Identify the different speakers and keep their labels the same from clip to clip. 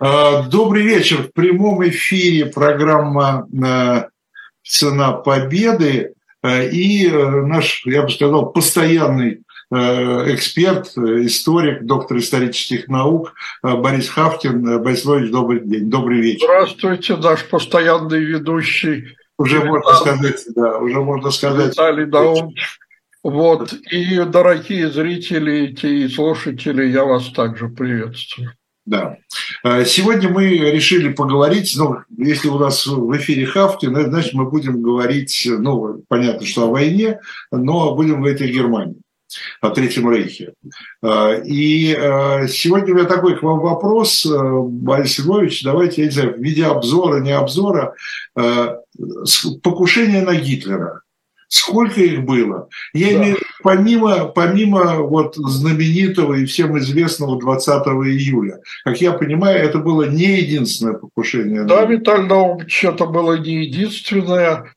Speaker 1: А, добрый вечер. В прямом эфире программа э, «Цена победы» э, и э, наш, я бы сказал, постоянный эксперт, историк, доктор исторических наук Борис Хавкин. Борис Львович, добрый день, добрый вечер.
Speaker 2: Здравствуйте, наш постоянный ведущий.
Speaker 1: Уже можно сказать, да, уже можно сказать.
Speaker 2: Виталий Даумович. Вот, и дорогие зрители и слушатели, я вас также приветствую.
Speaker 1: Да. А, сегодня мы решили поговорить, ну, если у нас в эфире Хафтин, значит, мы будем говорить, ну, понятно, что о войне, но будем говорить о Германии, о Третьем Рейхе. А, и а, сегодня у меня такой к вам вопрос, Борис Львович, давайте, я не знаю, в виде обзора, не обзора, покушение на Гитлера – Сколько их было? Я да. имею помимо, помимо вот знаменитого и всем известного 20 июля. Как я понимаю, это было не единственное покушение.
Speaker 2: Да, Виталий Наумович, это было не единственное,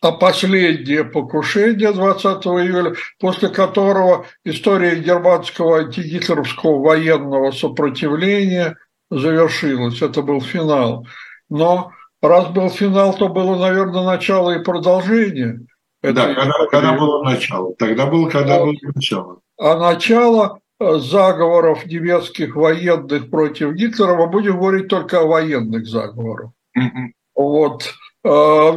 Speaker 2: а последнее покушение 20 июля, после которого история германского антигитлеровского военного сопротивления завершилась. Это был финал. Но раз был финал, то было, наверное, начало и продолжение –
Speaker 1: это да, когда, когда было начало. Тогда было, когда вот. было начало.
Speaker 2: А начало э, заговоров немецких военных против Гитлера, мы будем говорить только о военных заговорах. Mm-hmm. Вот. Э,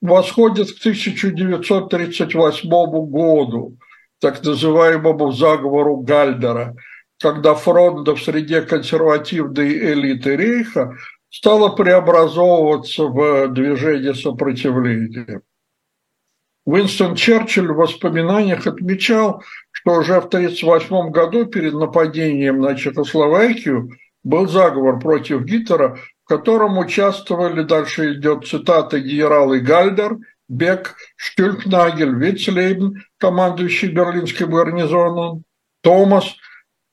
Speaker 2: восходит к 1938 году, так называемому заговору Гальдера, когда фронта в среде консервативной элиты Рейха стала преобразовываться в движение сопротивления. Уинстон Черчилль в воспоминаниях отмечал, что уже в 1938 году перед нападением на Чехословакию был заговор против Гитлера, в котором участвовали, дальше идет цитата, генералы Гальдер, Бек, Штюльпнагель, Вицлейбен, командующий Берлинским гарнизоном, Томас,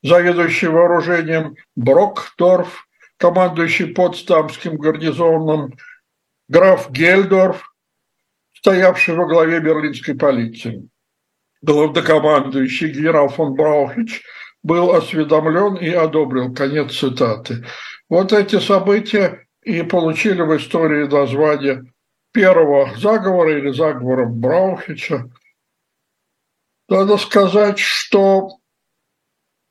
Speaker 2: заведующий вооружением, Брокдорф, командующий Потсдамским гарнизоном, граф Гельдорф, стоявший во главе берлинской полиции. Главнокомандующий генерал фон Браухич был осведомлен и одобрил. Конец цитаты. Вот эти события и получили в истории название первого заговора или заговора Браухича. Надо сказать, что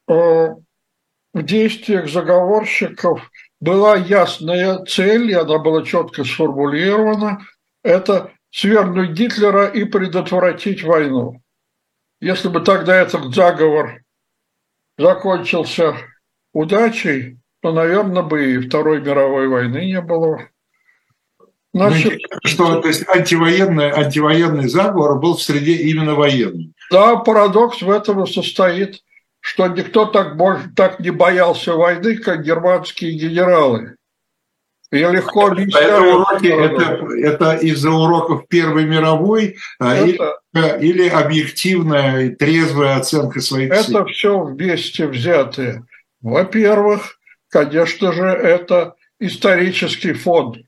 Speaker 2: э, в действиях заговорщиков была ясная цель, и она была четко сформулирована. Это свергнуть Гитлера и предотвратить войну. Если бы тогда этот заговор закончился удачей, то, наверное, бы и Второй мировой войны не было.
Speaker 1: Значит, что то есть антивоенный, антивоенный заговор был в среде именно военных.
Speaker 2: Да, парадокс в этом и состоит, что никто так, так не боялся войны, как германские генералы.
Speaker 1: Я легко объясняю. Это, это, это из-за уроков Первой мировой а, это, или, или объективная и трезвая оценка своих
Speaker 2: Это сил? все вместе взятые. Во-первых, конечно же, это исторический фонд.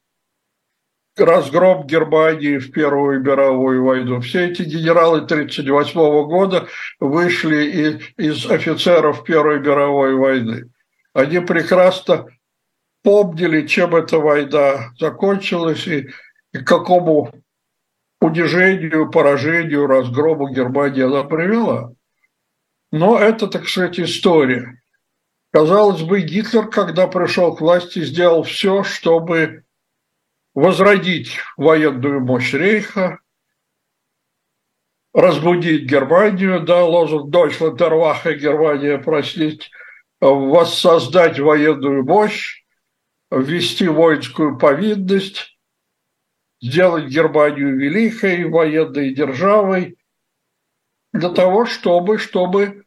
Speaker 2: Разгром Германии в Первую мировую войну. Все эти генералы 1938 года вышли из офицеров Первой мировой войны. Они прекрасно помнили, чем эта война закончилась и, и к какому унижению, поражению, разгрому Германии она привела. Но это, так сказать, история. Казалось бы, Гитлер, когда пришел к власти, сделал все, чтобы возродить военную мощь Рейха, разбудить Германию, да, лозунг Deutschland Erwache, Германия, простить, воссоздать военную мощь, ввести воинскую повинность, сделать Германию великой военной державой для того, чтобы, чтобы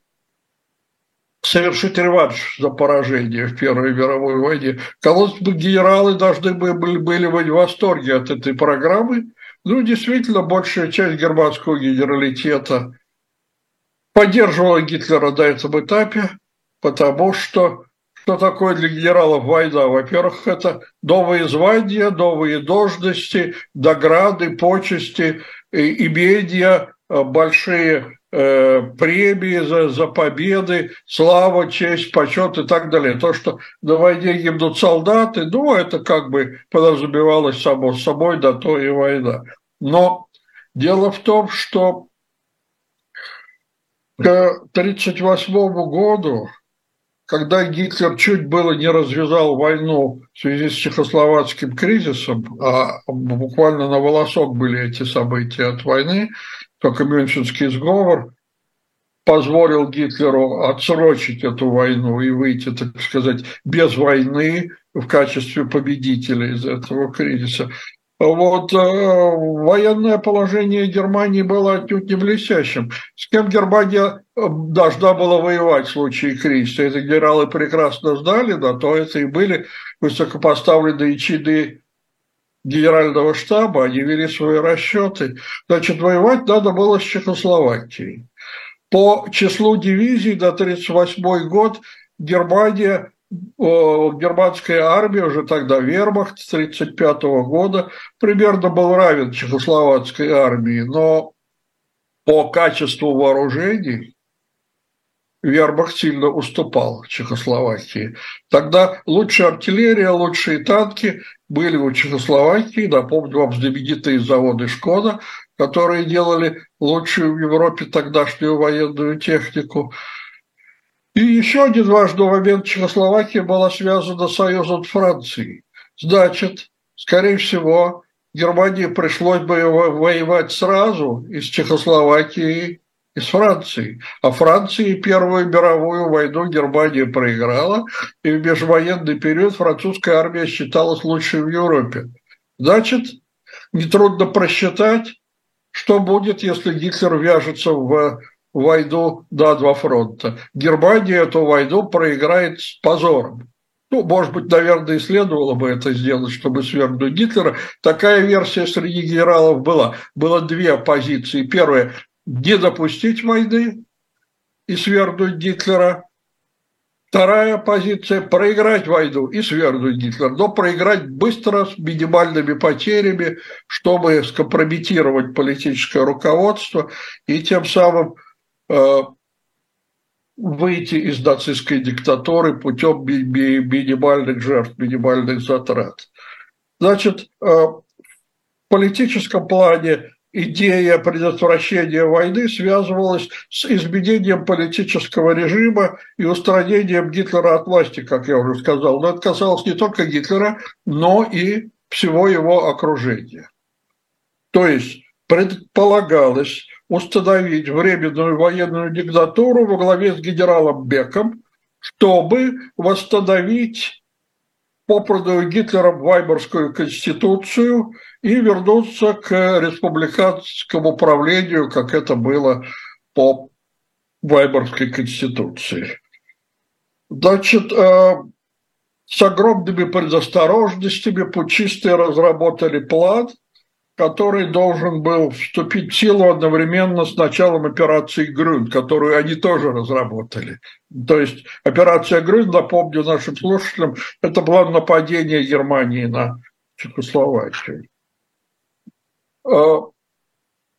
Speaker 2: совершить реванш за поражение в Первой мировой войне. Казалось бы, генералы должны были, были быть в восторге от этой программы. Ну, действительно, большая часть германского генералитета поддерживала Гитлера на этом этапе, потому что что такое для генералов война? Во-первых, это новые звания, новые должности, награды, почести, имения, э, большие э, премии за, за победы, слава, честь, почет и так далее. То, что на войне гибнут солдаты, ну, это как бы подразумевалось само собой, да то и война. Но дело в том, что к 1938 году когда Гитлер чуть было не развязал войну в связи с чехословацким кризисом, а буквально на волосок были эти события от войны, только Мюнхенский сговор позволил Гитлеру отсрочить эту войну и выйти, так сказать, без войны в качестве победителя из этого кризиса. Вот э, военное положение Германии было отнюдь не блестящим. С кем Германия э, должна была воевать в случае кризиса? Это генералы прекрасно знали, да, то это и были высокопоставленные чины генерального штаба, они вели свои расчеты. Значит, воевать надо было с Чехословакией. По числу дивизий до 1938 год Германия германская армия, уже тогда вермахт с 1935 года, примерно был равен чехословацкой армии, но по качеству вооружений вермахт сильно уступал Чехословакии. Тогда лучшая артиллерия, лучшие танки были у Чехословакии. Напомню вам знаменитые заводы «Шкода», которые делали лучшую в Европе тогдашнюю военную технику – и еще один важный момент. Чехословакия была связана с союзом с Францией. Значит, скорее всего, Германии пришлось бы воевать сразу из Чехословакии с Францией. А Франции Первую мировую войну Германия проиграла, и в межвоенный период французская армия считалась лучшей в Европе. Значит, нетрудно просчитать, что будет, если Гитлер вяжется в войну на два фронта. Германия эту войну проиграет с позором. Ну, может быть, наверное, и следовало бы это сделать, чтобы свергнуть Гитлера. Такая версия среди генералов была. Было две позиции. Первая – не допустить войны и свергнуть Гитлера. Вторая позиция – проиграть войну и свергнуть Гитлера, но проиграть быстро, с минимальными потерями, чтобы скомпрометировать политическое руководство и тем самым выйти из нацистской диктатуры путем минимальных жертв, минимальных затрат. Значит, э, в политическом плане идея предотвращения войны связывалась с изменением политического режима и устранением Гитлера от власти, как я уже сказал. Но это касалось не только Гитлера, но и всего его окружения. То есть предполагалось, установить временную военную диктатуру во главе с генералом Беком, чтобы восстановить попранную Гитлером Вайборскую конституцию и вернуться к республиканскому правлению, как это было по Вайборской конституции. Значит, э, с огромными предосторожностями путчисты разработали план – который должен был вступить в силу одновременно с началом операции «Грюн», которую они тоже разработали. То есть операция «Грюн», напомню нашим слушателям, это было нападение Германии на Чехословакию. А,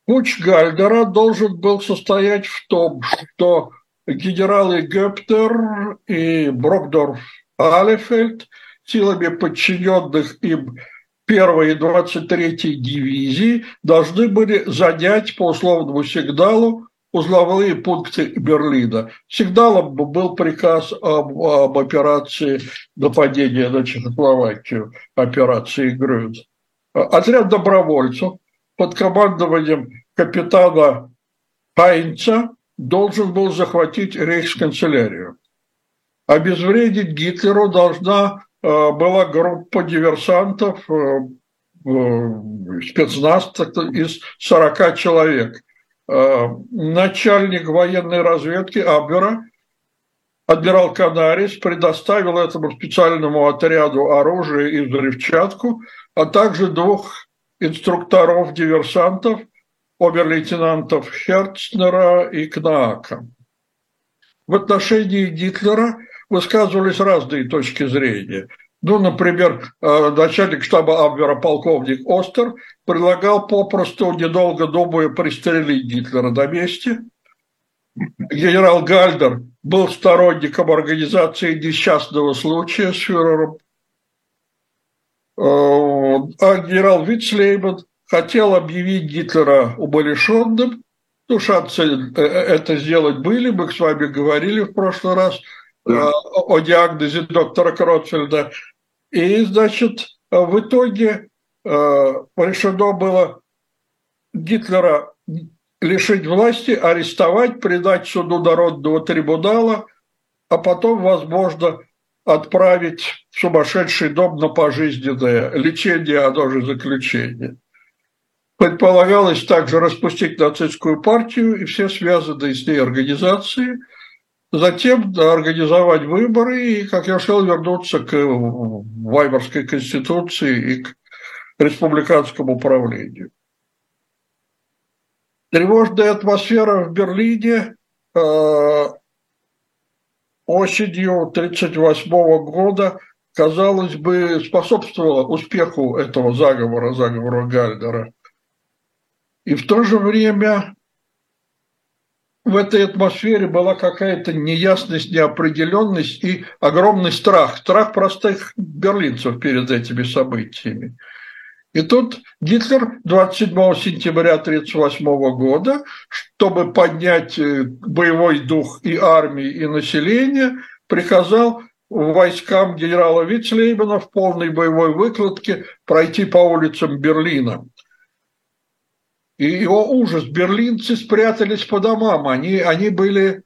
Speaker 2: путь Гальдера должен был состоять в том, что генералы Гептер и Брокдорф Алефельд силами подчиненных им первой и 23-й дивизии должны были занять по условному сигналу узловые пункты Берлина. Сигналом был приказ об, об операции нападения на Чехословакию, операции Грюн. Отряд добровольцев под командованием капитана Хайнца должен был захватить рейхсканцелярию. Обезвредить Гитлеру должна была группа диверсантов, э, спецназ из 40 человек. Э, начальник военной разведки Абвера, адмирал Канарис, предоставил этому специальному отряду оружие и взрывчатку, а также двух инструкторов-диверсантов, обер-лейтенантов Херцнера и Кнаака. В отношении Гитлера – высказывались разные точки зрения. Ну, например, э, начальник штаба Абвера полковник Остер предлагал попросту, недолго думая, пристрелить Гитлера на месте, генерал Гальдер был сторонником организации несчастного случая с фюрером, э, а генерал Вицлейман хотел объявить Гитлера умалишенным, ну, шансы э, это сделать были, мы с вами говорили в прошлый раз да. о диагнозе доктора Кротфельда. И, значит, в итоге решено было Гитлера лишить власти, арестовать, предать суду народного трибунала, а потом, возможно, отправить в сумасшедший дом на пожизненное лечение, а даже заключение. Предполагалось также распустить нацистскую партию и все связанные с ней организации, затем организовать выборы и, как я сказал, вернуться к Вайборской конституции и к республиканскому управлению. Тревожная атмосфера в Берлине э, осенью 1938 года, казалось бы, способствовала успеху этого заговора, заговора Гальдера. И в то же время в этой атмосфере была какая-то неясность, неопределенность и огромный страх. Страх простых берлинцев перед этими событиями. И тут Гитлер 27 сентября 1938 года, чтобы поднять э, боевой дух и армии, и населения, приказал войскам генерала Вицлейбена в полной боевой выкладке пройти по улицам Берлина. И его ужас. Берлинцы спрятались по домам. Они, они были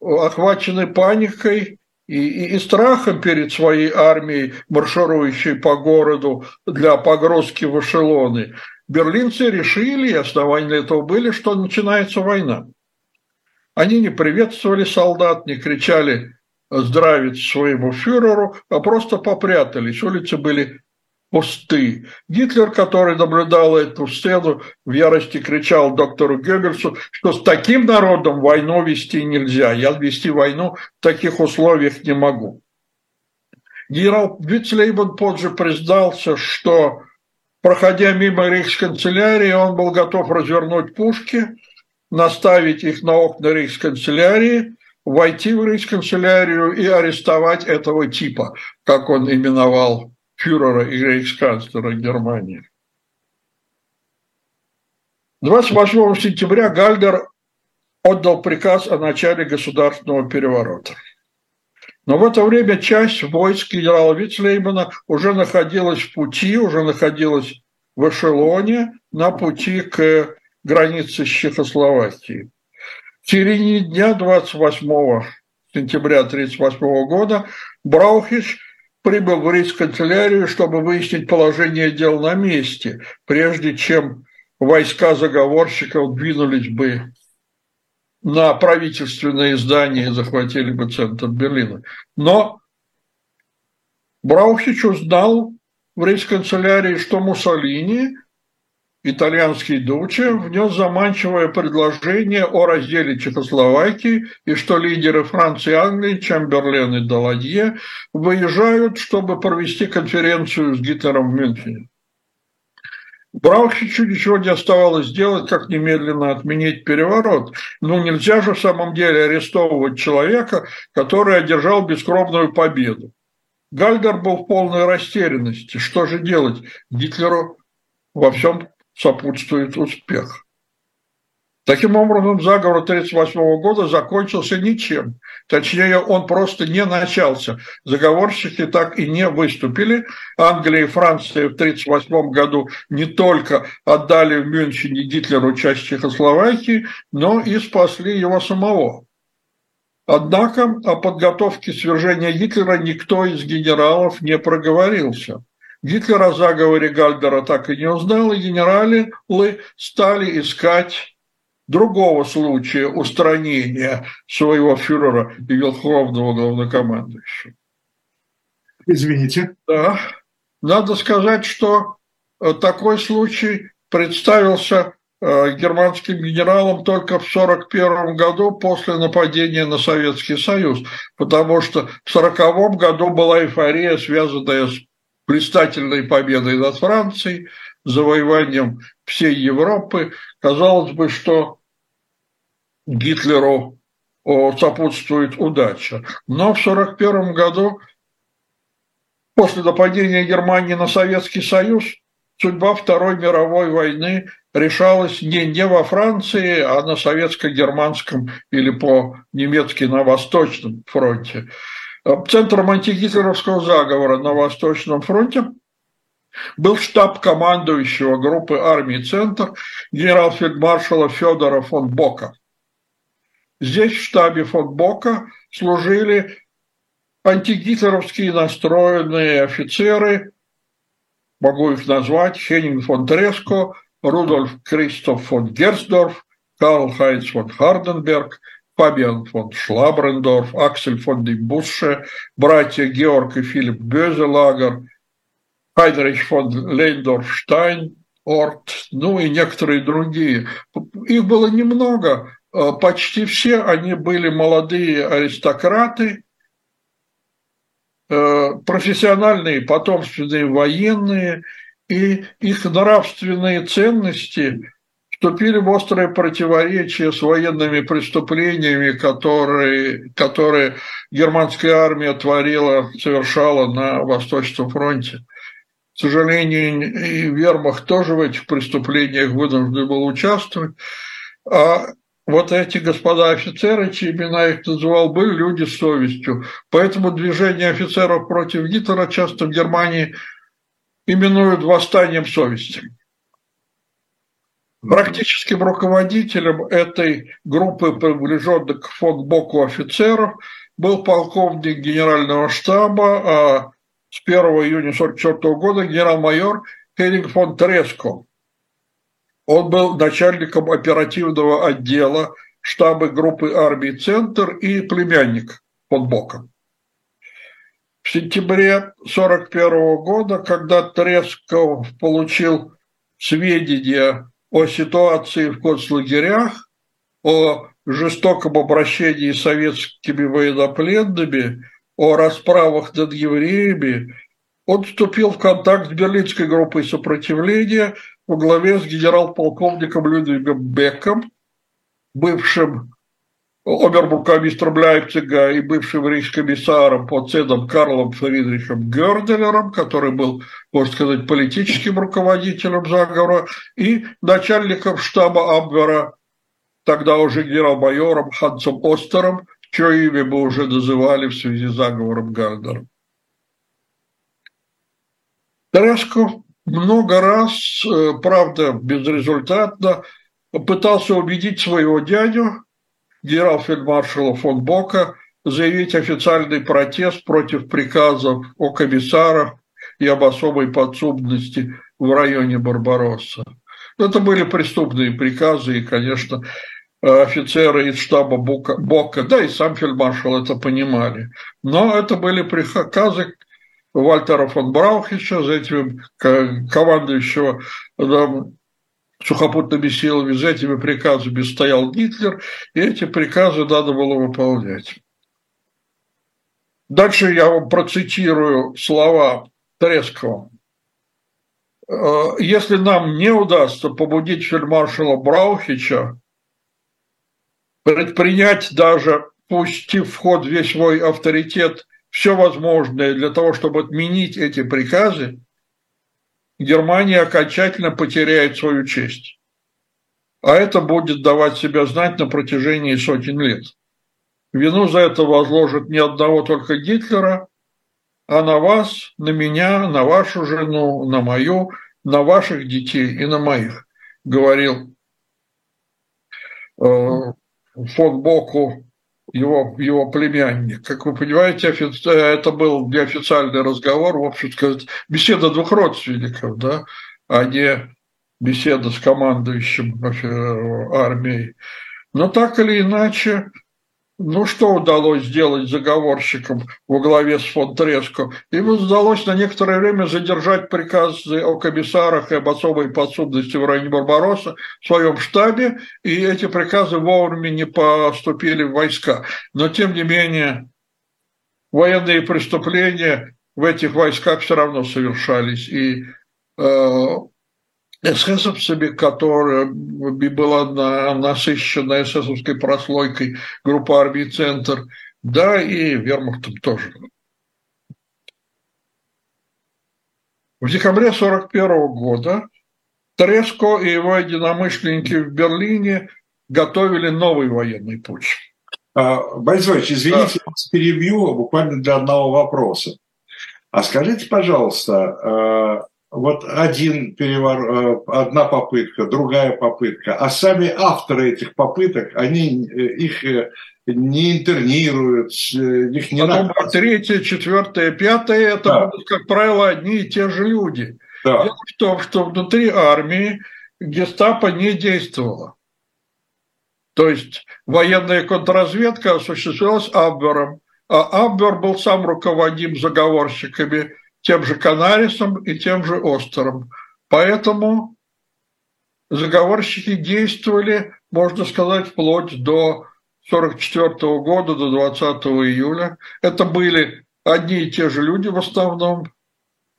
Speaker 2: охвачены паникой и, и, и страхом перед своей армией, марширующей по городу для погрузки в эшелоны, берлинцы решили, и основания для этого были, что начинается война. Они не приветствовали солдат, не кричали здравить своему фюреру, а просто попрятались. Улицы были пусты. Гитлер, который наблюдал эту сцену, в ярости кричал доктору Геббельсу, что с таким народом войну вести нельзя. Я вести войну в таких условиях не могу. Генерал Вицлейбан позже признался, что, проходя мимо рейхсканцелярии, он был готов развернуть пушки, наставить их на окна рейхсканцелярии, войти в рейхсканцелярию и арестовать этого типа, как он именовал фюрера и рейхсканцлера Германии. 28 сентября Гальдер отдал приказ о начале государственного переворота. Но в это время часть войск генерала Вицлеймана уже находилась в пути, уже находилась в эшелоне на пути к границе с Чехословакией. В середине дня 28 сентября 1938 года Браухич прибыл в рейс-канцелярию, чтобы выяснить положение дел на месте, прежде чем войска заговорщиков двинулись бы на правительственные здания и захватили бы центр Берлина. Но Браухич узнал в рейс-канцелярии, что Муссолини итальянский Дуче внес заманчивое предложение о разделе Чехословакии и что лидеры Франции и Англии, Чемберлен и Даладье, выезжают, чтобы провести конференцию с Гитлером в Мюнхене. Браухичу ничего не оставалось сделать, как немедленно отменить переворот. Ну, нельзя же в самом деле арестовывать человека, который одержал бескровную победу. Гальдер был в полной растерянности. Что же делать? Гитлеру во всем сопутствует успех. Таким образом, заговор 1938 года закончился ничем. Точнее, он просто не начался. Заговорщики так и не выступили. Англия и Франция в 1938 году не только отдали в Мюнхене Гитлеру часть Чехословакии, но и спасли его самого. Однако о подготовке свержения Гитлера никто из генералов не проговорился. Гитлер о заговоре Гальдера так и не узнал, и генералы стали искать другого случая устранения своего фюрера и верховного главнокомандующего.
Speaker 1: Извините.
Speaker 2: Да. Надо сказать, что э, такой случай представился э, германским генералам только в 1941 году после нападения на Советский Союз, потому что в 1940 году была эйфория, связанная с блистательной победой над Францией, завоеванием всей Европы. Казалось бы, что Гитлеру сопутствует удача. Но в 1941 году, после нападения Германии на Советский Союз, судьба Второй мировой войны решалась не, не во Франции, а на советско-германском или по-немецки на Восточном фронте. Центром антигитлеровского заговора на Восточном фронте был штаб командующего группы армий «Центр» генерал-фельдмаршала Федора фон Бока – Здесь, в штабе фон Бока, служили антигитлеровские настроенные офицеры, могу их назвать, Хеннинг фон Треско, Рудольф Кристоф фон Герцдорф, Карл Хайнц фон Харденберг, Фабиан фон Шлабрендорф, Аксель фон дем Бусше, братья Георг и Филипп Бёзелагер, Хайнрих фон Лендорф-Штайнорт, ну и некоторые другие. Их было немного, Э, почти все они были молодые аристократы, э, профессиональные, потомственные военные, и их нравственные ценности вступили в острое противоречие с военными преступлениями, которые, которые германская армия творила, совершала на Восточном фронте. К сожалению, и Вермах тоже в этих преступлениях вынужден был участвовать. А вот эти господа офицеры, чьи имена их называл, были люди с совестью. Поэтому движение офицеров против Гитлера часто в Германии именуют восстанием совести. Практическим руководителем этой группы приближенных к фон Боку офицеров был полковник генерального штаба, а с 1 июня 1944 года генерал-майор Херинг фон Треско. Он был начальником оперативного отдела штаба группы армии «Центр» и племянник под боком. В сентябре 1941 года, когда Тресков получил сведения о ситуации в концлагерях, о жестоком обращении с советскими военнопленными, о расправах над евреями, он вступил в контакт с берлинской группой сопротивления – во главе с генерал-полковником Людвигом Беком, бывшим обербургомистром Лейпцига и бывшим рейхскомиссаром по ценам Карлом Фридрихом Герделером, который был, можно сказать, политическим руководителем заговора, и начальником штаба Абвера, тогда уже генерал-майором Хансом Остером, чье имя мы уже называли в связи с заговором Гардера. Тереско много раз, э, правда, безрезультатно, пытался убедить своего дядю, генерал-фельдмаршала фон Бока, заявить официальный протест против приказов о комиссарах и об особой подсудности в районе Барбаросса. Это были преступные приказы, и, конечно, офицеры из штаба Бока, да и сам фельдмаршал это понимали. Но это были приказы, Вальтера фон Браухича, за этим командующего да, сухопутными силами, за этими приказами стоял Гитлер, и эти приказы надо было выполнять. Дальше я вам процитирую слова Трескова. «Э, Если нам не удастся побудить фельдмаршала Браухича предпринять даже, пустив в ход весь свой авторитет все возможное для того, чтобы отменить эти приказы, Германия окончательно потеряет свою честь. А это будет давать себя знать на протяжении сотен лет. Вину за это возложат не одного только Гитлера, а на вас, на меня, на вашу жену, на мою, на ваших детей и на моих, говорил э, фон Боку его, его племянник. Как вы понимаете, это был неофициальный разговор, в общем сказать, беседа двух родственников, да, а не беседа с командующим э, армией. Но так или иначе, ну, что удалось сделать заговорщикам во главе с фон Треско? Им удалось на некоторое время задержать приказы о комиссарах и об особой подсудности в районе Барбароса в своем штабе, и эти приказы вовремя не поступили в войска. Но, тем не менее, военные преступления в этих войсках все равно совершались. И э, эсэсовцами, которая была насыщена эсэсовской прослойкой группа армий «Центр», да, и вермахтом тоже. В декабре 1941 года Треско и его единомышленники в Берлине готовили новый военный путь.
Speaker 1: А, Борис Иванович, извините, да. я перебью буквально для одного вопроса. А скажите, пожалуйста, а, вот один перевор, а, одна попытка, другая попытка, а сами авторы этих попыток, они э, их э, не интернируют, их не
Speaker 2: Потом наказывают. третье, четвертое, пятое, это да. будут, как правило, одни и те же люди. Да. Дело в том, что внутри армии гестапо не действовало. То есть военная контрразведка осуществлялась Абвером, а Абвер был сам руководим заговорщиками, тем же Канарисом и тем же Остером. Поэтому заговорщики действовали, можно сказать, вплоть до 1944 года, до 20 июля. Это были одни и те же люди в основном.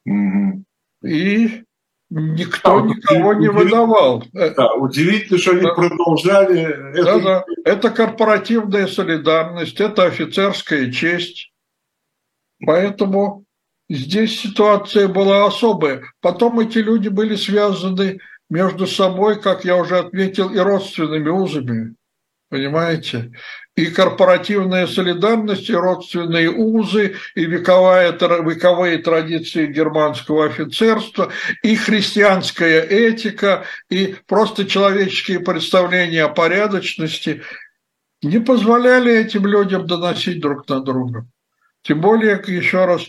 Speaker 2: Угу. И Никто да, никого не выдавал.
Speaker 1: Да, удивительно, что они да. продолжали.
Speaker 2: Да, это... да. Это корпоративная солидарность, это офицерская честь. Поэтому здесь ситуация была особая. Потом эти люди были связаны между собой, как я уже отметил, и родственными узами. Понимаете? и корпоративная солидарность, и родственные узы, и вековая, вековые традиции германского офицерства, и христианская этика, и просто человеческие представления о порядочности не позволяли этим людям доносить друг на друга. Тем более, еще раз,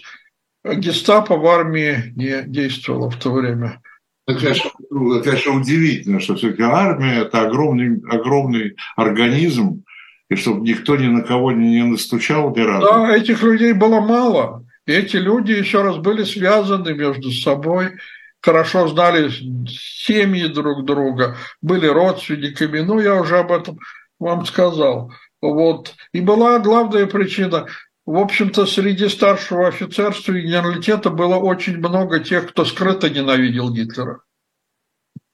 Speaker 2: гестапо в армии не действовало в то время.
Speaker 1: Это, конечно, это, конечно удивительно, что все-таки армия – это огромный, огромный организм, и чтобы никто ни на кого не настучал ни разу.
Speaker 2: Да, этих людей было мало. И эти люди, еще раз, были связаны между собой, хорошо знали семьи друг друга, были родственниками. Ну, я уже об этом вам сказал. Вот. И была главная причина. В общем-то, среди старшего офицерства и генералитета было очень много тех, кто скрыто ненавидел Гитлера.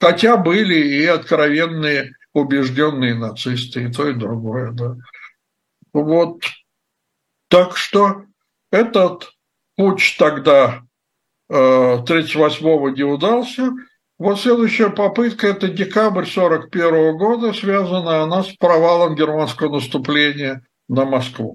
Speaker 2: Хотя были и откровенные убежденные нацисты, и то, и другое, да. Вот. Так что этот путь тогда 38-го э, не удался. Вот следующая попытка – это декабрь 41 года, связана она с провалом германского наступления на Москву.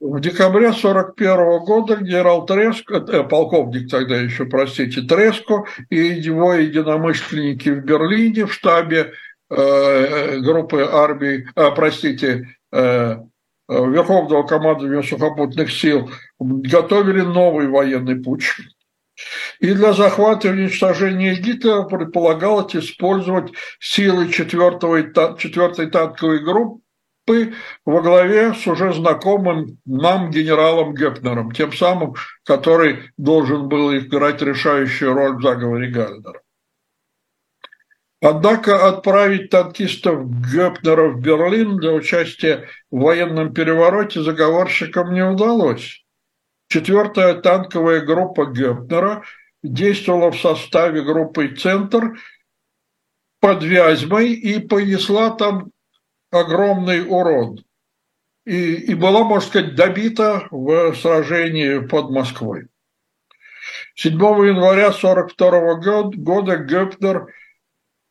Speaker 2: В декабре 1941 года генерал Треско, э, полковник тогда еще, простите, Треско и его единомышленники в Берлине в штабе э, группы армий, э, простите, э, Верховного командования сухопутных сил готовили новый военный путь. И для захвата и уничтожения Гитлера предполагалось использовать силы 4-й танковой группы группы во главе с уже знакомым нам генералом Гепнером, тем самым, который должен был играть решающую роль в заговоре Гальдера. Однако отправить танкистов Гепнера в Берлин для участия в военном перевороте заговорщикам не удалось. Четвертая танковая группа Гепнера действовала в составе группы «Центр» под Вязьмой и понесла там огромный урон и, и была, можно сказать, добита в сражении под Москвой. 7 января 1942 года Гепнер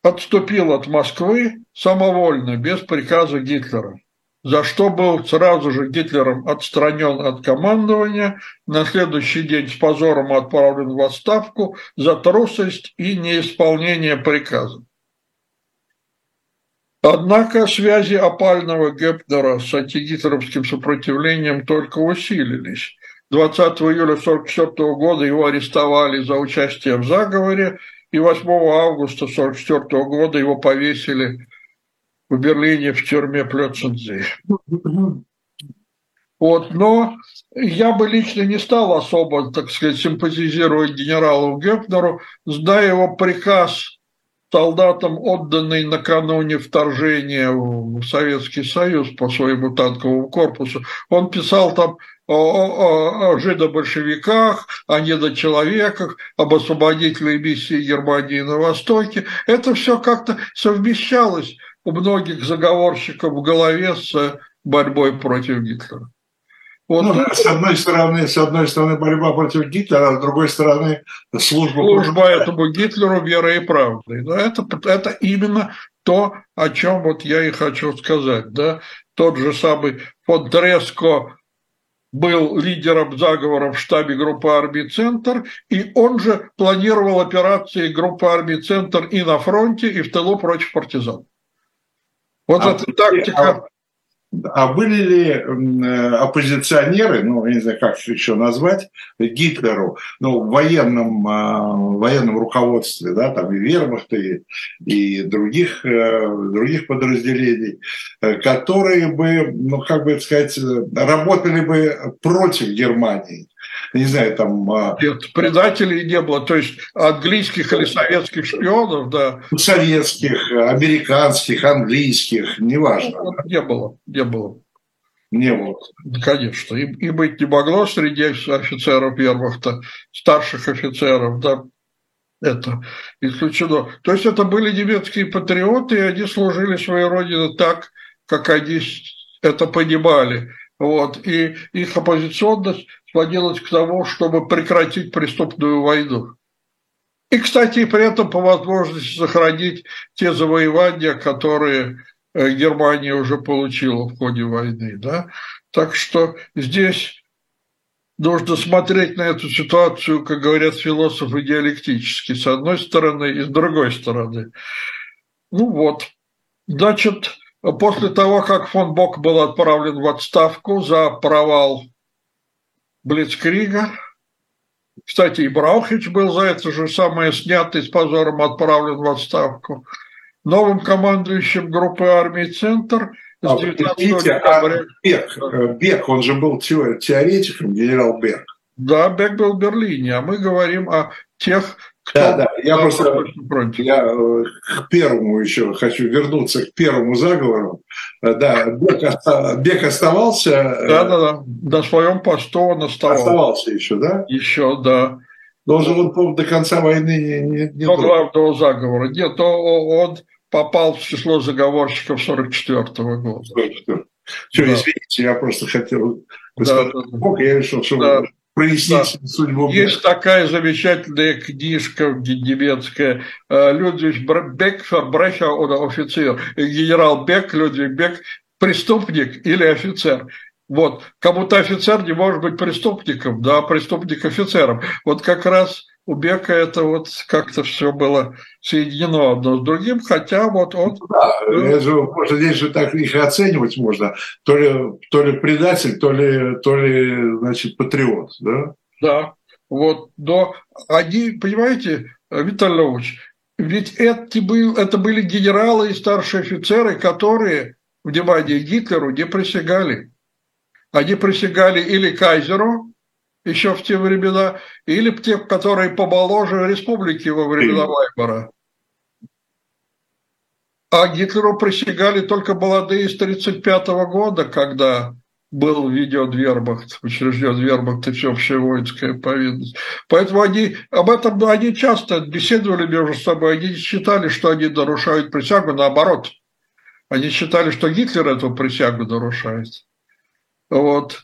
Speaker 2: отступил от Москвы самовольно, без приказа Гитлера, за что был сразу же Гитлером отстранен от командования, на следующий день с позором отправлен в отставку за трусость и неисполнение приказа. Однако связи опального Гепнера с антигитлеровским сопротивлением только усилились. 20 июля 1944 года его арестовали за участие в заговоре, и 8 августа 1944 года его повесили в Берлине в тюрьме Плёцензе. Вот, но я бы лично не стал особо, так сказать, симпатизировать генералу Гепнеру, зная его приказ солдатам, отданный накануне вторжения в Советский Союз по своему танковому корпусу, он писал там о, о, о жидобольшевиках, о недочеловеках, об освободительной миссии Германии на Востоке. Это все как-то совмещалось у многих заговорщиков в голове с борьбой против Гитлера.
Speaker 1: Вот. Ну, с одной стороны, с одной стороны борьба против Гитлера, а с другой стороны служба.
Speaker 2: Служба этому Гитлеру верой и правдой. Но это, это именно то, о чем вот я и хочу сказать. Да? Тот же самый фон был лидером заговора в штабе группы армий «Центр», и он же планировал операции группы армий «Центр» и на фронте, и в тылу против партизан. Вот а, эта тактика... А
Speaker 1: были ли э, оппозиционеры, ну, я не знаю, как еще назвать, Гитлеру, ну, в военном, а, в военном руководстве, да, там и вермахта, и, и других, э, других подразделений, э, которые бы, ну, как бы сказать, работали бы против Германии? Не знаю, там...
Speaker 2: А, Нет, предателей не было, то есть английских или советских шпионов, да.
Speaker 1: Советских, американских, английских, неважно.
Speaker 2: Не было, не было.
Speaker 1: Не было.
Speaker 2: Конечно, и, и быть не могло среди офицеров вермахта, старших офицеров, да, это исключено. То есть это были немецкие патриоты, и они служили своей родине так, как они это понимали. Вот, и их оппозиционность сводилась к тому, чтобы прекратить преступную войну. И, кстати, при этом по возможности сохранить те завоевания, которые э, Германия уже получила в ходе войны. Да? Так что здесь нужно смотреть на эту ситуацию, как говорят философы, диалектически, с одной стороны и с другой стороны. Ну вот, значит, после того, как фон Бок был отправлен в отставку за провал Блицкрига. Кстати, и Браухич был за это же самое снятый с позором отправлен в отставку. Новым командующим группы армии «Центр»
Speaker 1: с 19 а, декабря... А Бек, Бек, он же был теоретиком, генерал Бек.
Speaker 2: Да, Бек был в Берлине, а мы говорим о тех.
Speaker 1: Да, да, я просто я э, к первому еще хочу вернуться к первому заговору. Э, да, Бек, Бек оставался...
Speaker 2: Э, да, да, да, на своем посту он оставался.
Speaker 1: Оставался еще, да?
Speaker 2: Еще, да.
Speaker 1: Должен он, по до конца войны не... не,
Speaker 2: не до главного заговора. Нет, он попал в число заговорщиков 44 -го года. 44
Speaker 1: Все, да. извините, я просто хотел... Да, да, да. Я решил, что да прояснить да. судьбу.
Speaker 2: Есть такая замечательная книжка немецкая Людвиг Бек, Брехер oder офицер. Генерал Бек, Людвиг Бек, преступник или офицер. Вот. Кому-то офицер не может быть преступником, да, а преступник офицером. Вот как раз у Бека это вот как-то все было соединено одно с другим, хотя вот он...
Speaker 1: Да, это же, можно здесь же так их оценивать можно, то ли, то ли предатель, то ли, то ли, значит, патриот, да?
Speaker 2: Да, вот, но они, понимаете, Виталий Львович, ведь это, был, это были генералы и старшие офицеры, которые, внимание, Гитлеру не присягали. Они присягали или кайзеру, еще в те времена, или те, которые помоложе республики во времена Вайбора. А Гитлеру присягали только молодые с 1935 года, когда был введен вермахт, учрежден вермахт и всеобщая воинская повинность. Поэтому они, об этом они часто беседовали между собой, они считали, что они нарушают присягу, наоборот. Они считали, что Гитлер эту присягу нарушает. Вот.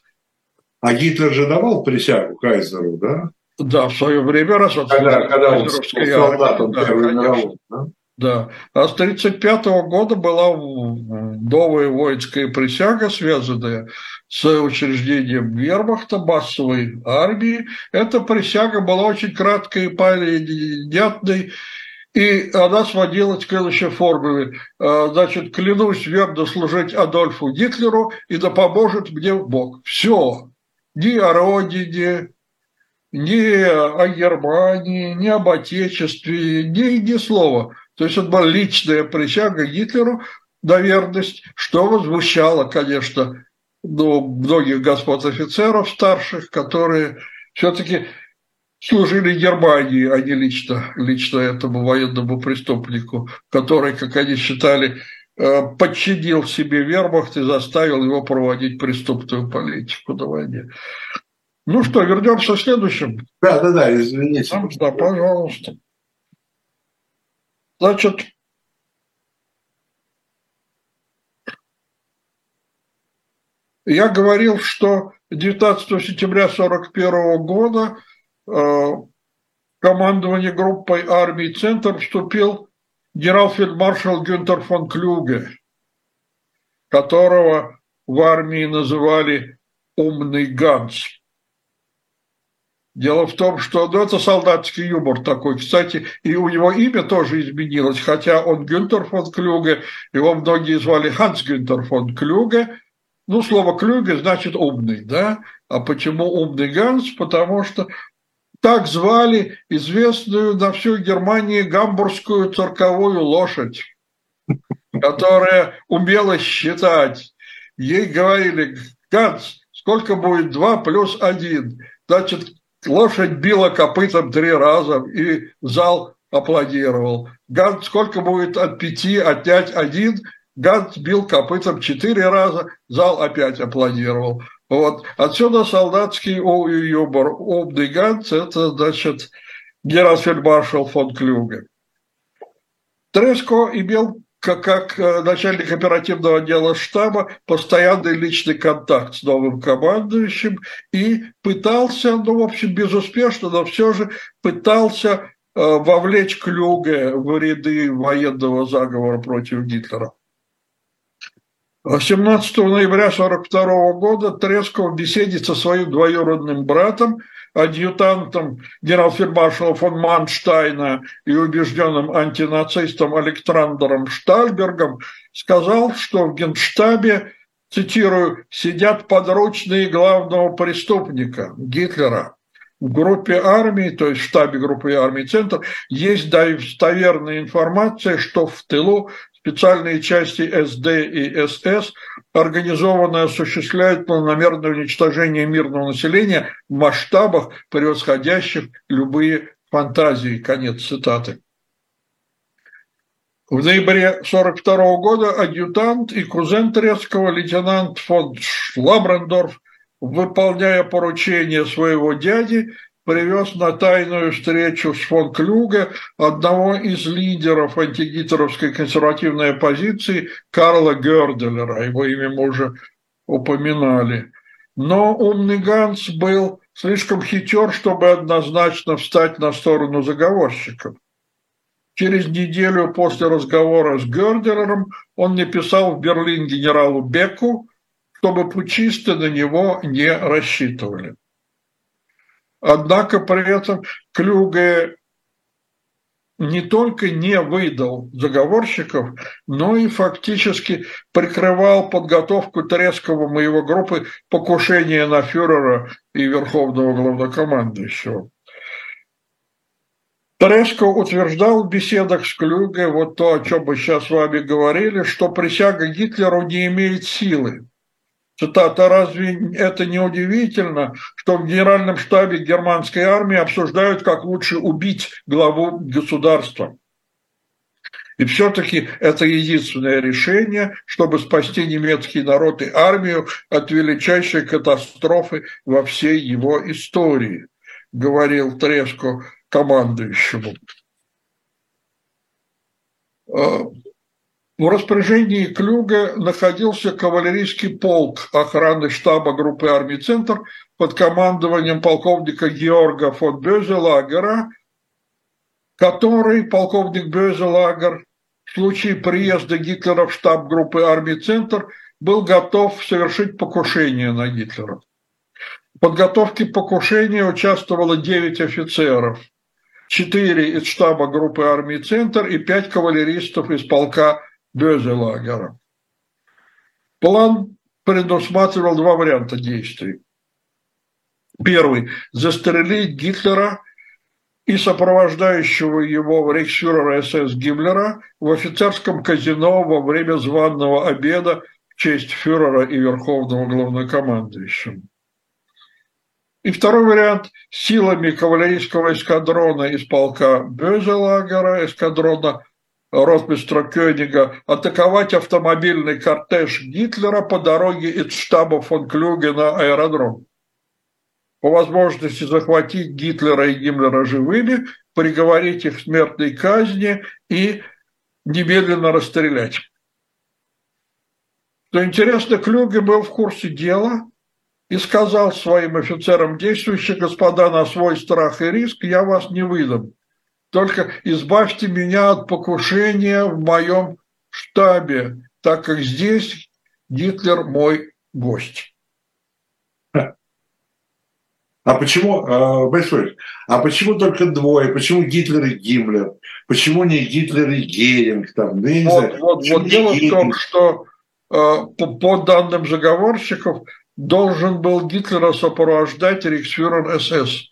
Speaker 1: А Гитлер же давал присягу Кайзеру, да?
Speaker 2: Да, в свое время, раз
Speaker 1: вот когда, когда он солдатом да,
Speaker 2: мировой, да? Да. А с 1935 года была новая воинская присяга, связанная с учреждением вермахта, массовой армии. Эта присяга была очень краткой и понятной, и она сводилась к следующей формуле. А, значит, клянусь верно служить Адольфу Гитлеру, и да поможет мне Бог. Все ни о родине, ни о Германии, ни об Отечестве, ни, ни слова. То есть это была личная присяга Гитлеру на верность, что возмущало, конечно, ну, многих господ офицеров старших, которые все-таки служили Германии, а не лично, лично этому военному преступнику, который, как они считали, подчинил себе вермахт и заставил его проводить преступную политику на войне. Ну что, вернемся к следующему?
Speaker 1: Да, да, да, извините.
Speaker 2: Да, пожалуйста. Значит, я говорил, что 19 сентября 1941 года э, командование группой армий «Центр» вступил генерал-фельдмаршал Гюнтер фон Клюге, которого в армии называли «умный Ганс». Дело в том, что ну, это солдатский юмор такой. Кстати, и у него имя тоже изменилось, хотя он Гюнтер фон Клюге, его многие звали Ханс Гюнтер фон Клюге. Ну, слово «клюге» значит «умный», да? А почему «умный Ганс»? Потому что так звали известную на всю Германию гамбургскую цирковую лошадь, которая умела считать. Ей говорили, Ганс, сколько будет 2 плюс 1? Значит, лошадь била копытом три раза, и зал аплодировал. Ганс, сколько будет от пяти отнять один? Ганс бил копытом четыре раза, зал опять аплодировал. Вот. Отсюда солдатский юмор. Умный Ганс – это, значит, генерал-фельдмаршал фон Клюге. Треско имел как, как э, начальник оперативного отдела штаба постоянный личный контакт с новым командующим и пытался, ну, в общем, безуспешно, но все же пытался э, вовлечь Клюге в ряды военного заговора против Гитлера. 17 ноября 1942 года Тресков в беседе со своим двоюродным братом, адъютантом генерал-фельдмаршала фон Манштайна и убежденным антинацистом Александром Штальбергом сказал, что в Генштабе, цитирую, «сидят подручные главного преступника Гитлера». В группе армии, то есть в штабе группы армии «Центр», есть достоверная информация, что в тылу специальные части СД и СС организованно осуществляют планомерное уничтожение мирного населения в масштабах, превосходящих любые фантазии. Конец цитаты. В ноябре 1942 года адъютант и кузен Трецкого лейтенант фон Шлабрендорф, выполняя поручение своего дяди, привез на тайную встречу с фон Клюге одного из лидеров антигитлеровской консервативной оппозиции Карла Герделера. Его имя мы уже упоминали. Но умный Ганс был слишком хитер, чтобы однозначно встать на сторону заговорщиков. Через неделю после разговора с Герделером он написал в Берлин генералу Беку, чтобы пучисты на него не рассчитывали. Однако при этом Клюге не только не выдал заговорщиков, но и фактически прикрывал подготовку Трескова и его группы покушения на фюрера и верховного главнокомандующего. Треско утверждал в беседах с Клюге вот то, о чем мы сейчас с вами говорили, что присяга Гитлеру не имеет силы. Цитата, разве это не удивительно, что в генеральном штабе германской армии обсуждают, как лучше убить главу государства? И все-таки это единственное решение, чтобы спасти немецкий народ и армию от величайшей катастрофы во всей его истории, говорил Треско командующему. В распоряжении Клюга находился кавалерийский полк охраны штаба группы армий «Центр» под командованием полковника Георга фон Бёзелагера, который, полковник Бёзелагер, в случае приезда Гитлера в штаб группы армий «Центр» был готов совершить покушение на Гитлера. В подготовке покушения участвовало 9 офицеров, 4 из штаба группы армий «Центр» и 5 кавалеристов из полка Бёзелагера. План предусматривал два варианта действий. Первый – застрелить Гитлера и сопровождающего его рейхсфюрера СС Гиммлера в офицерском казино во время званного обеда в честь фюрера и верховного главнокомандующего. И второй вариант – силами кавалерийского эскадрона из полка Бёзелагера, эскадрона ротмистра Кёнига атаковать автомобильный кортеж Гитлера по дороге из штаба фон Клюге на аэродром. По возможности захватить Гитлера и Гиммлера живыми, приговорить их к смертной казни и немедленно расстрелять. Что интересно, Клюге был в курсе дела и сказал своим офицерам действующие, господа, на свой страх и риск я вас не выдам. Только избавьте меня от покушения в моем штабе, так как здесь Гитлер мой гость.
Speaker 1: А почему, а, Большой, а почему только двое? Почему Гитлер и Гиммлер? Почему не Гитлер и Геринг? Там,
Speaker 2: ну, я вот, знаю, вот, вот дело в том, что э, по, по данным заговорщиков должен был Гитлера сопровождать рейхсфюрер СС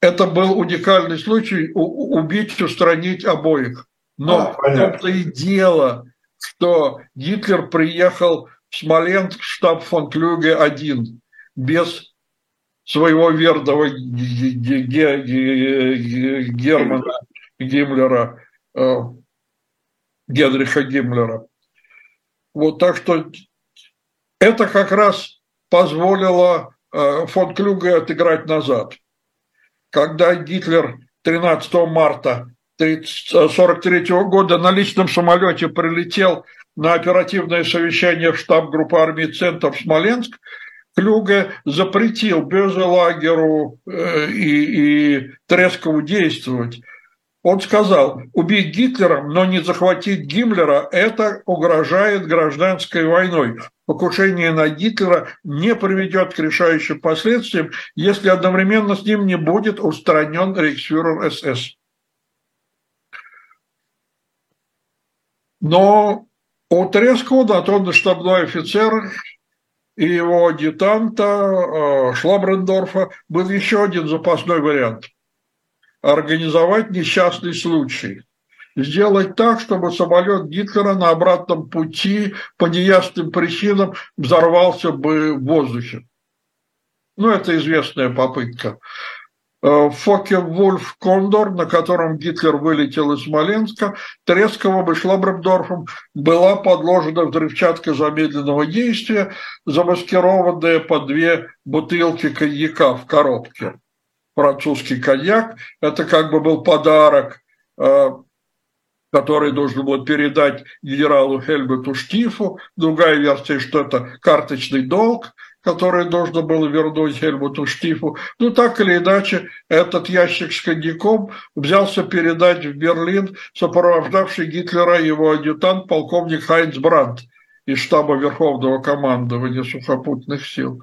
Speaker 2: это был уникальный случай убить, устранить обоих. Но а, том-то и дело, что Гитлер приехал в Смоленск, штаб фон Клюге один, без своего верного Германа Гиммлера, э, Генриха Гиммлера. Вот так что это как раз позволило э, фон Клюге отыграть назад когда Гитлер 13 марта 1943 года на личном самолете прилетел на оперативное совещание в штаб группы армии «Центр» в Смоленск, Клюге запретил Безелагеру э, и, и Трескову действовать. Он сказал, убить Гитлера, но не захватить Гиммлера – это угрожает гражданской войной покушение на Гитлера не приведет к решающим последствиям, если одновременно с ним не будет устранен рейхсфюрер СС. Но у Трескова, да, штабной офицер и его адъютанта э, Шлабрендорфа был еще один запасной вариант – организовать несчастный случай сделать так, чтобы самолет Гитлера на обратном пути по неясным причинам взорвался бы в воздухе. Ну, это известная попытка. Э, Фоке Вольф Кондор, на котором Гитлер вылетел из Смоленска, Тресковым и Шлабрендорфом была подложена взрывчатка замедленного действия, замаскированная под две бутылки коньяка в коробке. Французский коньяк – это как бы был подарок э, который должен был передать генералу Хельмуту Штифу. Другая версия, что это карточный долг, который должно было вернуть Хельмуту Штифу. Ну, так или иначе, этот ящик с коньяком взялся передать в Берлин сопровождавший Гитлера его адъютант полковник Хайнц Брандт из штаба Верховного командования сухопутных сил.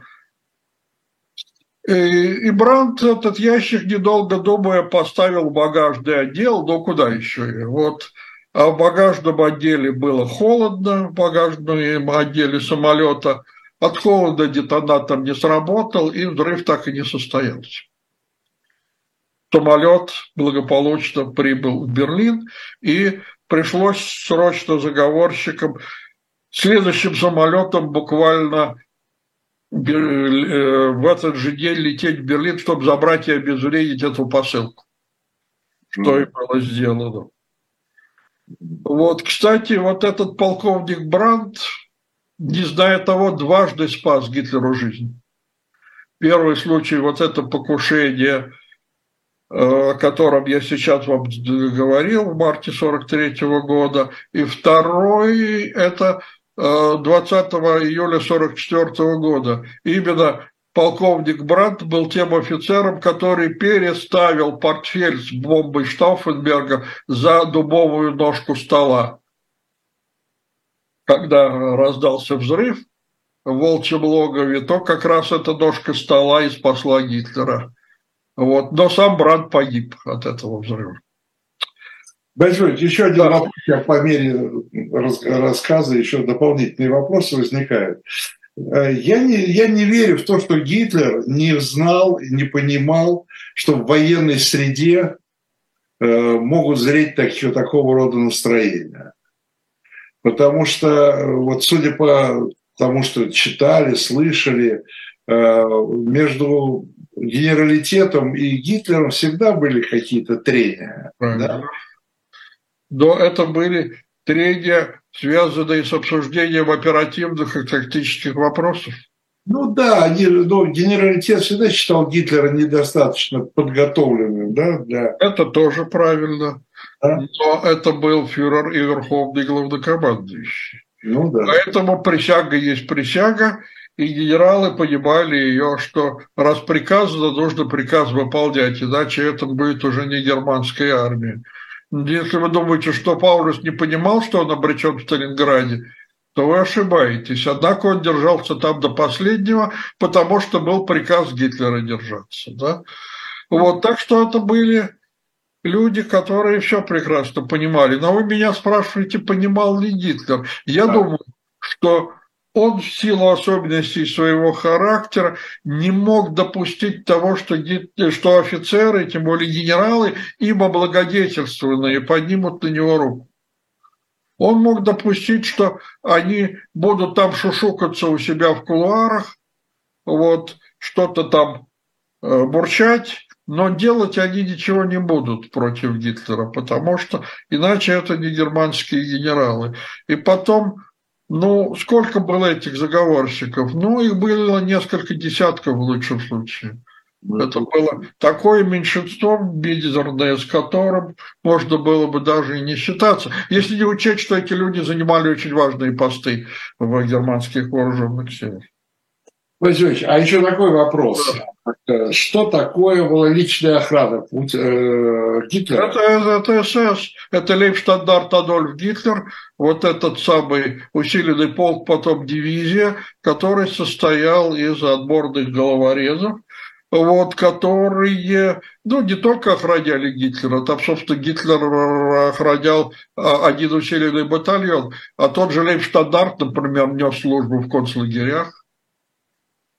Speaker 2: И, Брандт этот ящик, недолго думая, поставил в багажный отдел, но куда еще? Вот а в багажном отделе было холодно, в багажном отделе самолета. От холода детонатор не сработал, и взрыв так и не состоялся. Самолет благополучно прибыл в Берлин, и пришлось срочно заговорщикам следующим самолетом буквально в этот же день лететь в Берлин, чтобы забрать и обезвредить эту посылку, что и было сделано. Вот, кстати, вот этот полковник Брандт, не зная того, дважды спас Гитлеру жизнь. Первый случай, вот это покушение, э, о котором я сейчас вам говорил, в марте 43 года. И второй – это 20 э, июля 44 года. Именно полковник Брандт был тем офицером, который переставил портфель с бомбой Штауфенберга за дубовую ножку стола. Когда раздался взрыв в Волчьем логове, то как раз эта ножка стола и спасла Гитлера. Вот. Но сам Брандт погиб от этого взрыва.
Speaker 1: Большой, еще один да. вопрос, я по мере рассказа еще дополнительные вопросы возникают. Э, я не, я не верю в то, что Гитлер не знал, не понимал, что в военной среде э, могут зреть такие, такого рода настроения. Потому что, вот судя по тому, что читали, слышали, э, между генералитетом и Гитлером всегда были какие-то трения. Да?
Speaker 2: Но это были трения, связанные с обсуждением оперативных и тактических вопросов.
Speaker 1: Ну да, они, ну, генералитет всегда считал Гитлера недостаточно подготовленным, да, для...
Speaker 2: Это тоже правильно. Да? Но это был фюрер и верховный главнокомандующий. Ну да. Поэтому присяга есть присяга, и генералы понимали ее, что раз приказано, нужно приказ выполнять, иначе это будет уже не германская армия. Если вы думаете, что Паулюс не понимал, что он обречен в Сталинграде, то вы ошибаетесь. Однако он держался там до последнего, потому что был приказ Гитлера держаться. Да? Вот, так что это были люди, которые все прекрасно понимали. Но вы меня спрашиваете, понимал ли Гитлер. Я да. думаю, что он в силу особенностей своего характера не мог допустить того, что, что офицеры, тем более генералы, им облагодетельствованные, поднимут на него руку. Он мог допустить, что они будут там шушукаться у себя в кулуарах, вот, что-то там э, бурчать, но делать они ничего не будут против Гитлера, потому что иначе это не германские генералы. И потом, ну, сколько было этих заговорщиков? Ну, их было несколько десятков в лучшем случае. Это было такое меньшинство мизерное, с которым можно было бы даже и не считаться, если не учесть, что эти люди занимали очень важные посты в германских вооруженных силах.
Speaker 1: Владимирович, а еще такой вопрос. Да. Что такое была личная охрана э, Гитлера?
Speaker 2: Это, это СС, это Лейбштандарт Адольф Гитлер, вот этот самый усиленный полк, потом дивизия, который состоял из отборных головорезов, вот, которые, ну, не только охраняли Гитлера, там, собственно, Гитлер охранял а, один усиленный батальон, а тот же Лейбштандарт, например, нес службу в концлагерях, э,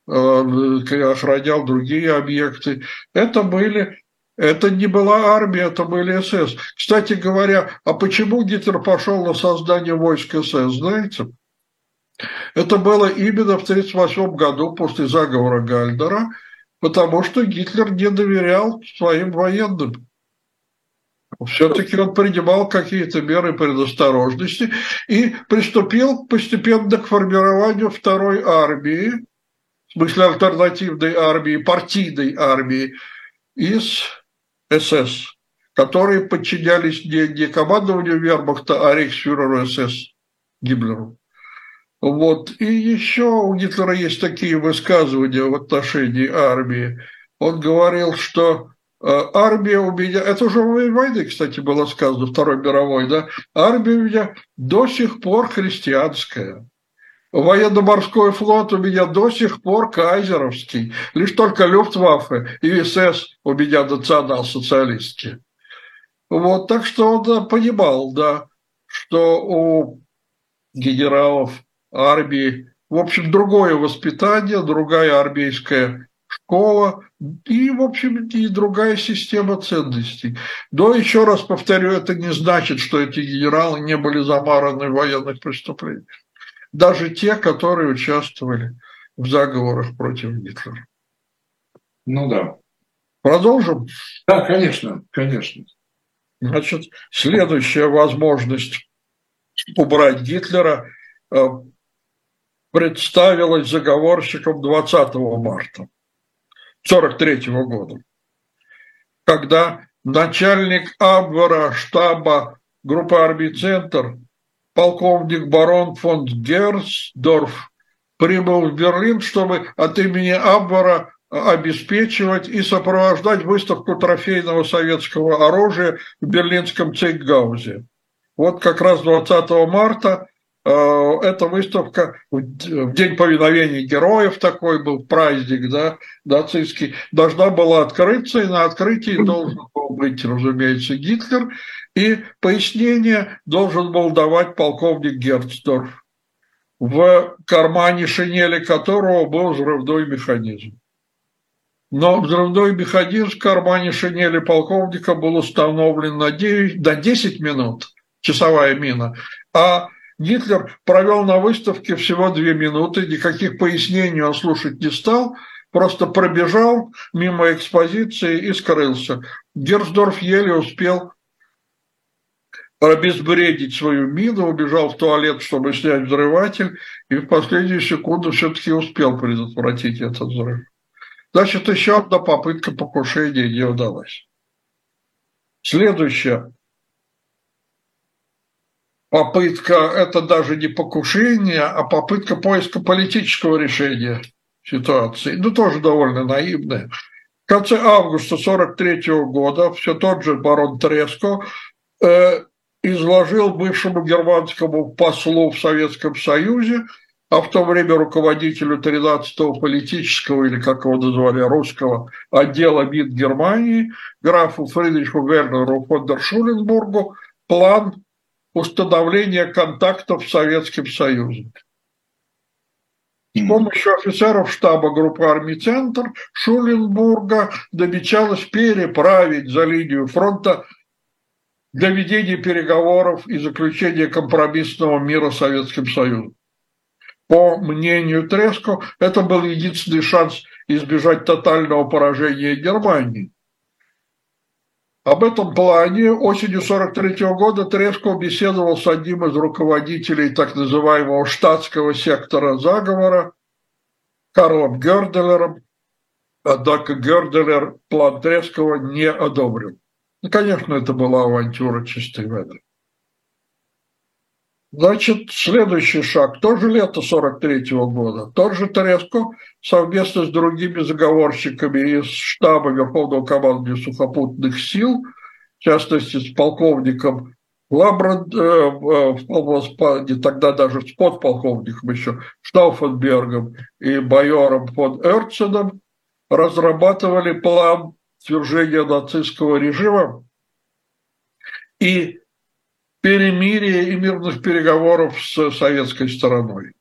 Speaker 2: охранял другие объекты. Это были это не была армия, это были СС. Кстати говоря, а почему Гитлер пошел на создание войск СС, знаете? Это было именно в 1938 году после заговора Гальдера – потому что Гитлер не доверял своим военным. Все-таки он принимал какие-то меры предосторожности и приступил постепенно к формированию второй армии, смысле альтернативной армии, партийной армии из СС, которые подчинялись не, не командованию вермахта, а рейхсфюреру СС Гиммлеру. Вот. И еще у Гитлера есть такие высказывания в отношении армии. Он говорил, что э, армия у меня, это уже во время войны, кстати, было сказано, Второй мировой, да, армия у меня до сих пор христианская. Военно-морской флот у меня до сих пор кайзеровский. Лишь только Люфтваффе и СС у меня национал-социалистский. Вот, так что он понимал, да, что у генералов армии. В общем, другое воспитание, другая армейская школа и, в общем, и другая система ценностей. Но, еще раз повторю, это не значит, что эти генералы не были замараны в военных преступлениях. Даже те, которые участвовали в заговорах против Гитлера.
Speaker 1: Ну да.
Speaker 2: Продолжим?
Speaker 1: Да, конечно, конечно.
Speaker 2: Значит, следующая возможность убрать Гитлера э, представилась заговорщиком 20 марта 1943 года, когда начальник Абвера штаба группы армий «Центр» полковник барон фон Герсдорф прибыл в Берлин, чтобы от имени Абвера обеспечивать и сопровождать выставку трофейного советского оружия в берлинском Цейгаузе. Вот как раз 20 марта Э, эта выставка в День повиновения героев такой был праздник, да, нацистский, должна была открыться, и на открытии должен был быть, разумеется, Гитлер, и пояснение должен был давать полковник Герцдорф, в кармане шинели которого был взрывной механизм. Но взрывной механизм в кармане шинели полковника был установлен на 9, на 10 минут, часовая мина, а Гитлер провел на выставке всего две минуты, никаких пояснений он слушать не стал, просто пробежал мимо экспозиции и скрылся. Герсдорф еле успел обезбредить свою мину, убежал в туалет, чтобы снять взрыватель, и в последнюю секунду все-таки успел предотвратить этот взрыв. Значит, еще одна попытка покушения не удалась. Следующая попытка – это даже не покушение, а попытка поиска политического решения ситуации. Ну, тоже довольно наивная. В конце августа 1943 года все тот же барон Треско э, изложил бывшему германскому послу в Советском Союзе, а в то время руководителю 13-го политического, или как его называли, русского отдела МИД Германии, графу Фридриху Вернеру фон дер Шуленбургу, план установления контактов с Советским Союзом. С помощью офицеров штаба группы армий «Центр» Шуленбурга намечалось переправить за линию фронта для ведения переговоров и заключения компромиссного мира с Советским Союзом. По мнению Треско, это был единственный шанс избежать тотального поражения Германии. Об этом плане осенью 1943 года Треско беседовал с одним из руководителей так называемого штатского сектора заговора Карлом Герделером, однако Герделер план Трескова не одобрил. Ну, конечно, это была авантюра чистой воды. Значит, следующий шаг, тоже лето 43 -го года. Тот же Треско совместно с другими заговорщиками из штаба Верховного командования сухопутных сил, в частности, с полковником Лабранд, э, э, тогда даже с подполковником еще, Штауфенбергом и майором фон Эрценом, разрабатывали план свержения нацистского режима и перемирия и мирных переговоров с советской стороной.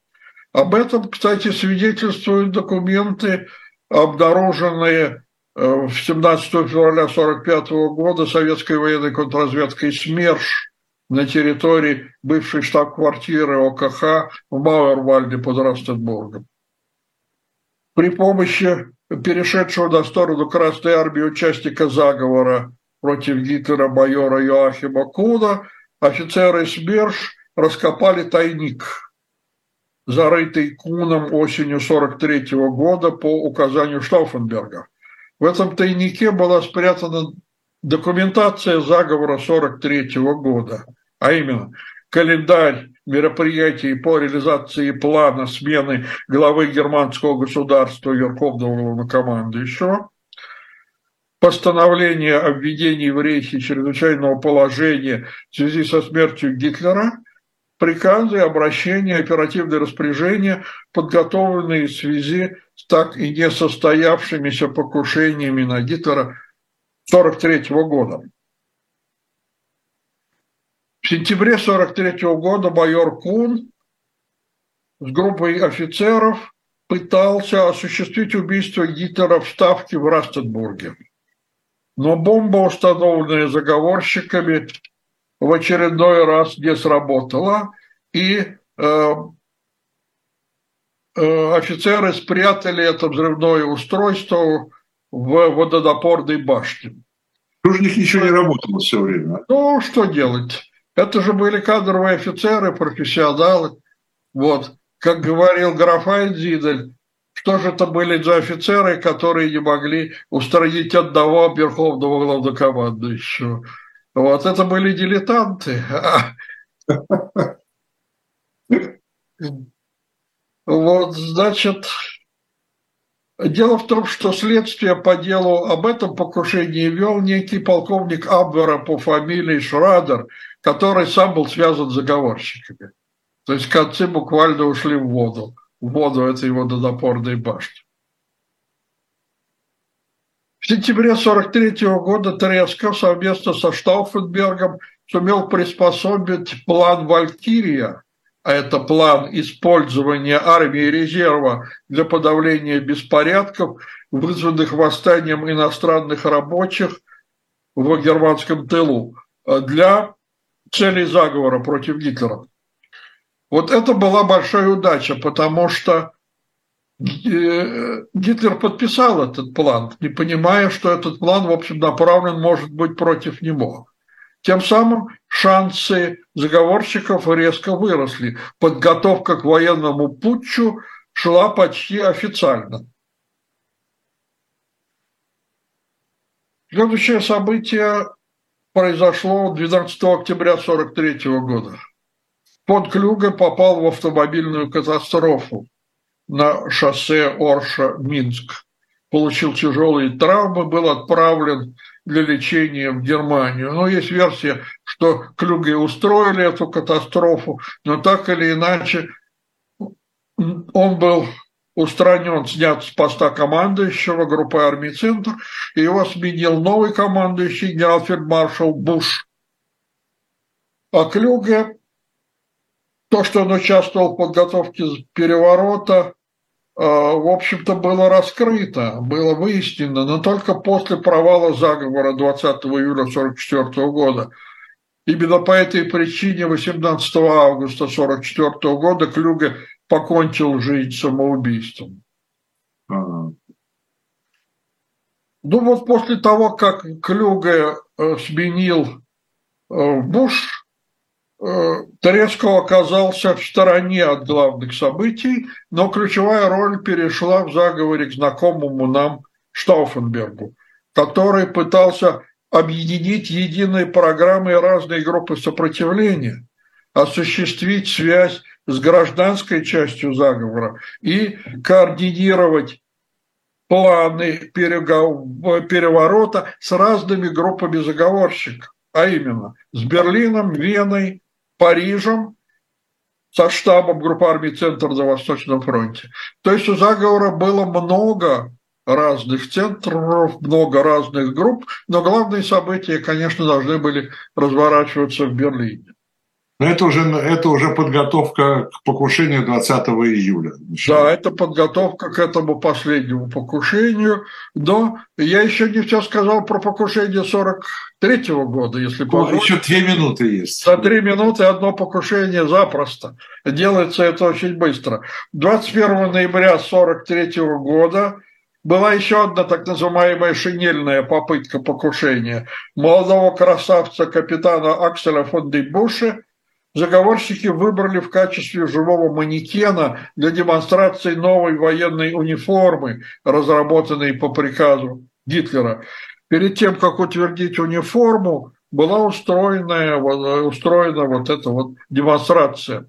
Speaker 2: Об этом, кстати, свидетельствуют документы, обнаруженные э, в 17 февраля 1945 года советской военной контрразведкой СМЕРШ на территории бывшей штаб-квартиры ОКХ в Мауэрвальде под Ростенбургом. При помощи перешедшего на сторону Красной Армии участника заговора против Гитлера майора Йоахима Куна офицеры СМЕРШ раскопали тайник, зарытый Куном осенью 43 года по указанию Штауфенберга. В этом тайнике была спрятана документация заговора 43 года, а именно календарь мероприятий по реализации плана смены главы германского государства Верховного главнокомандующего, постановление о введении в рейхе чрезвычайного положения в связи со смертью Гитлера, приказы, обращения, оперативные распоряжения, подготовленные в связи с так и не состоявшимися покушениями на Гитлера 1943 года. В сентябре 1943 года майор Кун с группой офицеров пытался осуществить убийство Гитлера в Ставке в Растенбурге. Но бомба, установленная заговорщиками, в очередной раз не сработала, и э, э, офицеры спрятали это взрывное устройство в водонапорной башне.
Speaker 1: Тоже них ничего не работало все время.
Speaker 2: Ну, что делать? Это же были кадровые офицеры, профессионалы. Вот. Как говорил граф Айнзидель, что же это были за офицеры, которые не могли устранить одного верховного главнокомандующего? Вот это были дилетанты. Вот, значит, дело в том, что следствие по делу об этом покушении вел некий полковник Абвера по фамилии Шрадер, который сам был связан с заговорщиками. То есть концы буквально ушли в воду, в воду этой водонапорной башни. В сентябре 1943 года Тресков совместно со Штауфенбергом сумел приспособить план «Валькирия», а это план использования армии резерва для подавления беспорядков, вызванных восстанием иностранных рабочих в германском тылу, для целей заговора против Гитлера. Вот это была большая удача, потому что э, Гитлер подписал этот план, не понимая, что этот план, в общем, направлен, может быть, против него. Тем самым шансы заговорщиков резко выросли. Подготовка к военному путчу шла почти официально. Следующее событие произошло 12 октября 1943 года. Фон Клюге попал в автомобильную катастрофу на шоссе Орша-Минск. Получил тяжелые травмы, был отправлен для лечения в Германию. Но есть версия, что Клюге устроили эту катастрофу, но так или иначе он был устранен, снят с поста командующего группы армий «Центр», и его сменил новый командующий генерал-фельдмаршал Буш. А Клюге, то, что он участвовал в подготовке переворота, э, в общем-то, было раскрыто, было выяснено, но только после провала заговора 20 июля 1944 года. Именно по этой причине 18 августа 1944 года Клюге покончил жизнь самоубийством. Ага. Ну вот после того, как Клюге э, сменил э, Буш, э, Тереско оказался в стороне от главных событий, но ключевая роль перешла в заговоре к знакомому нам Штауфенбергу, который пытался объединить единые программы и разные группы сопротивления, осуществить связь с гражданской частью заговора и координировать планы переворота с разными группами заговорщиков, а именно с Берлином, Веной, Парижем, со штабом группы армий «Центр» на Восточном фронте. То есть у заговора было много разных центров, много разных групп, но главные события, конечно, должны были разворачиваться в Берлине.
Speaker 1: Но это уже, это уже подготовка к покушению 20 июля.
Speaker 2: Да, это подготовка к этому последнему покушению. Но я еще не все сказал про покушение 43 -го года, если
Speaker 1: помните. Еще две минуты есть.
Speaker 2: За три минуты одно покушение запросто. Делается это очень быстро. 21 ноября 43 -го года была еще одна так называемая шинельная попытка покушения молодого красавца капитана Акселя фон Дейбуша – Заговорщики выбрали в качестве живого манекена для демонстрации новой военной униформы, разработанной по приказу Гитлера. Перед тем, как утвердить униформу, была устроена, устроена вот эта вот демонстрация.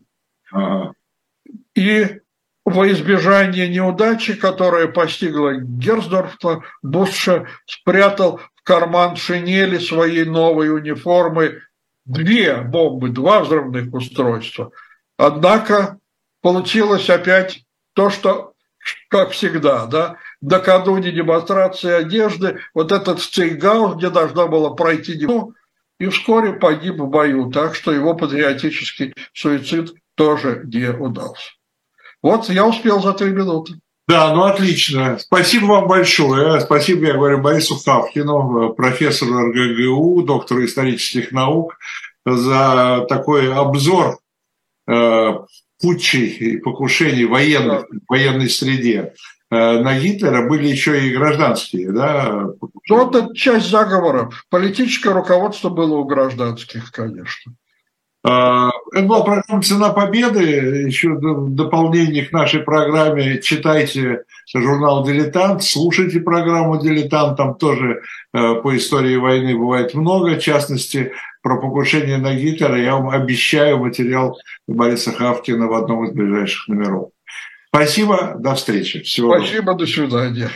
Speaker 2: И во избежание неудачи, которая постигла Герсдорфа, Бусша спрятал в карман шинели своей новой униформы две бомбы, два взрывных устройства. Однако получилось опять то, что, как всегда, да, накануне демонстрации одежды, вот этот стейгаус, где должна была пройти демонстрация, и вскоре погиб в бою, так что его патриотический суицид тоже не удался. Вот я успел за три минуты.
Speaker 1: Да, ну отлично. Спасибо вам большое. Спасибо, я говорю, Борису Хавкину, профессору РГГУ, доктору исторических наук, за такой обзор э, путчей и покушений военных, в военной среде. Э, на Гитлера были еще и гражданские, да?
Speaker 2: Ну, это часть заговора. Политическое руководство было у гражданских, конечно.
Speaker 1: А, это была программа «Цена победы». Еще дополнение к нашей программе читайте журнал «Дилетант», слушайте программу «Дилетант». Там тоже э, по истории войны бывает много. В частности, про покушение на Гитлера я вам обещаю материал Бориса Хавкина в одном из ближайших номеров. Спасибо, до встречи.
Speaker 2: Всего Спасибо, до свидания.